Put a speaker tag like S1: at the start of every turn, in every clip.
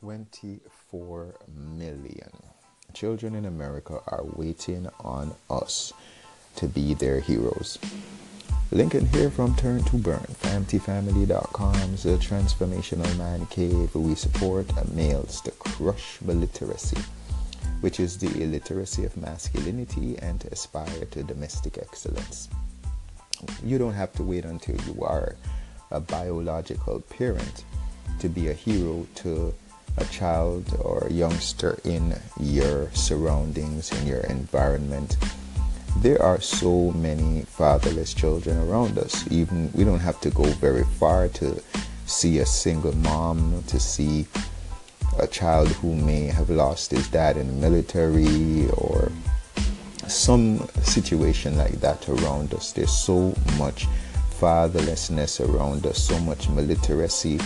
S1: 24 million children in America are waiting on us to be their heroes. Lincoln here from Turn to Burn, FamilyFamily.com's a transformational man cave. We support males to crush illiteracy, which is the illiteracy of masculinity, and to aspire to domestic excellence. You don't have to wait until you are a biological parent to be a hero to a child or a youngster in your surroundings, in your environment. There are so many fatherless children around us. Even we don't have to go very far to see a single mom, to see a child who may have lost his dad in the military or some situation like that around us. There's so much fatherlessness around us, so much illiteracy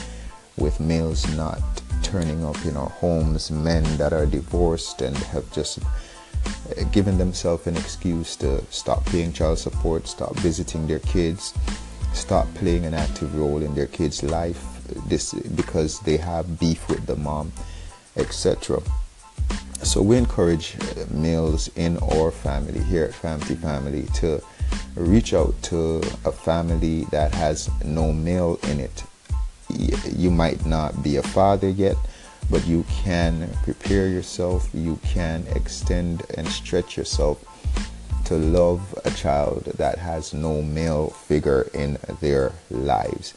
S1: with males not turning up in our homes, men that are divorced and have just uh, given themselves an excuse to stop paying child support, stop visiting their kids, stop playing an active role in their kids' life this because they have beef with the mom, etc. So we encourage uh, males in our family here at Family Family to reach out to a family that has no male in it you might not be a father yet, but you can prepare yourself, you can extend and stretch yourself to love a child that has no male figure in their lives.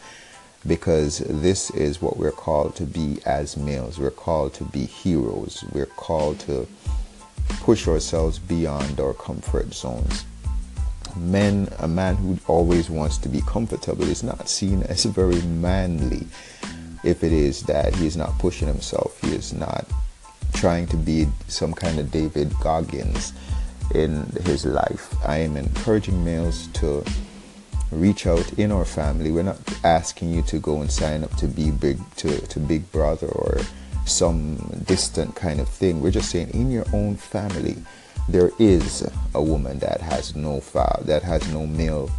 S1: Because this is what we're called to be as males. We're called to be heroes. We're called to push ourselves beyond our comfort zones men, a man who always wants to be comfortable is not seen as very manly if it is that he is not pushing himself, he is not trying to be some kind of David Goggins in his life. I am encouraging males to reach out in our family. We're not asking you to go and sign up to be big to, to Big Brother or some distant kind of thing. We're just saying in your own family there is a woman that has no father, that has no male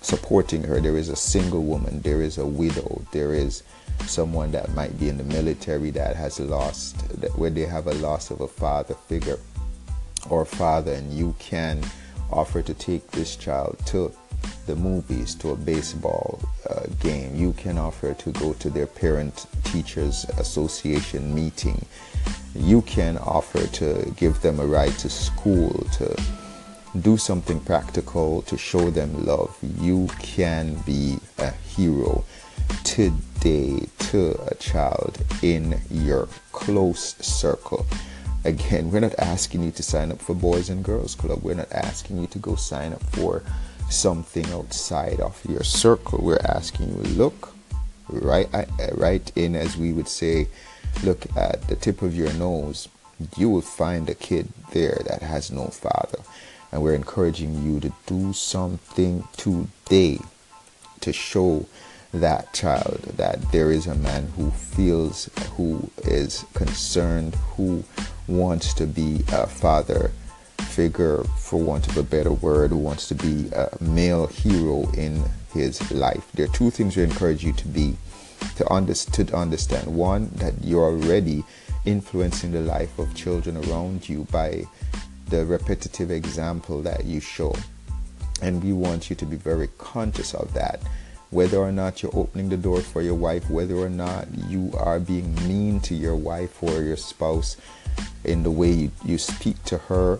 S1: supporting her. There is a single woman. There is a widow. There is someone that might be in the military that has lost, that where they have a loss of a father figure or father, and you can offer to take this child to the movies, to a baseball uh, game. You can offer to go to their parent teachers association meeting you can offer to give them a ride to school, to do something practical to show them love. You can be a hero today to a child in your close circle. Again, we're not asking you to sign up for Boys and Girls Club. We're not asking you to go sign up for something outside of your circle. We're asking you look right right in as we would say look at the tip of your nose, you will find a kid there that has no father. And we're encouraging you to do something today to show that child that there is a man who feels, who is concerned, who wants to be a father figure, for want of a better word, who wants to be a male hero in his life. There are two things we encourage you to be to, to understand one, that you're already influencing the life of children around you by the repetitive example that you show. And we want you to be very conscious of that. Whether or not you're opening the door for your wife, whether or not you are being mean to your wife or your spouse in the way you, you speak to her,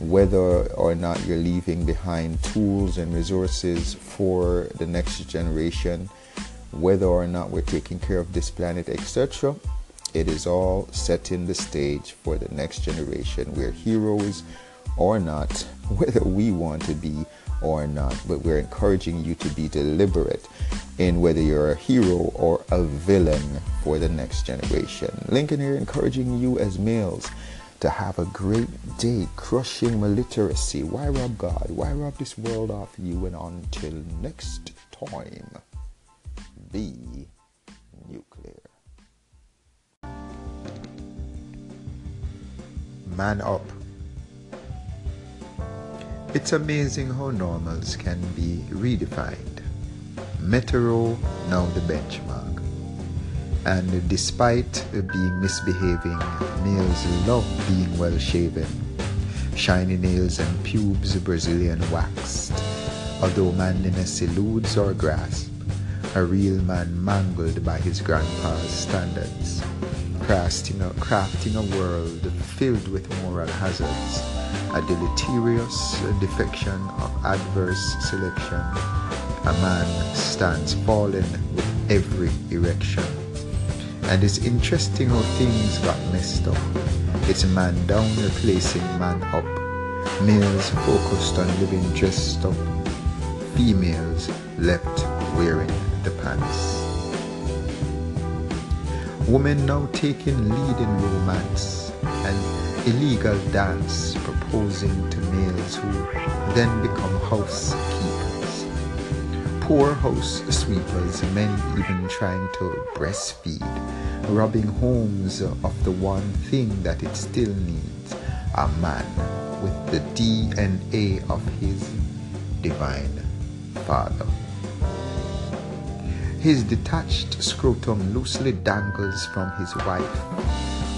S1: whether or not you're leaving behind tools and resources for the next generation, whether or not we're taking care of this planet, etc. It is all setting the stage for the next generation. We're heroes or not, whether we want to be or not, but we're encouraging you to be deliberate in whether you're a hero or a villain for the next generation. Lincoln here encouraging you as males to have a great day crushing illiteracy. Why rob God? Why rob this world of you? And until next time be nuclear. Man up. It's amazing how normals can be redefined. Metro now the benchmark. And despite being misbehaving, males love being well shaven, shiny nails and pubes Brazilian waxed. Although manliness eludes our grasp, a real man mangled by his grandpa's standards, crafting a, crafting a world filled with moral hazards, a deleterious defection of adverse selection. A man stands fallen with every erection. And it's interesting how things got messed up. It's man down replacing man up. Males focused on living dressed up. Females left wearing the. Women now taking lead in romance and illegal dance, proposing to males who then become housekeepers. Poor house sweepers, men even trying to breastfeed, robbing homes of the one thing that it still needs a man with the DNA of his divine father. His detached scrotum loosely dangles from his wife,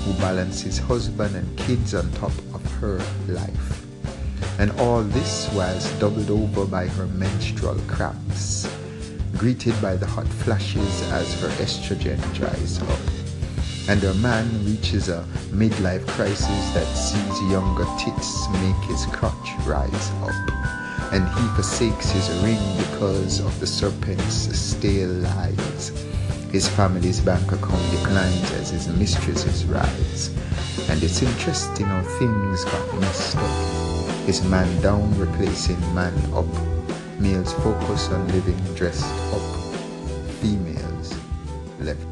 S1: who balances husband and kids on top of her life. And all this whilst doubled over by her menstrual cramps, greeted by the hot flashes as her estrogen dries up. And her man reaches a midlife crisis that sees younger tits make his crotch rise up and he forsakes his ring because of the serpent's stale lies. His family's bank account declines as his mistresses rise. And it's interesting how things got messed up. His man down replacing man up. Males focus on living dressed up. Females left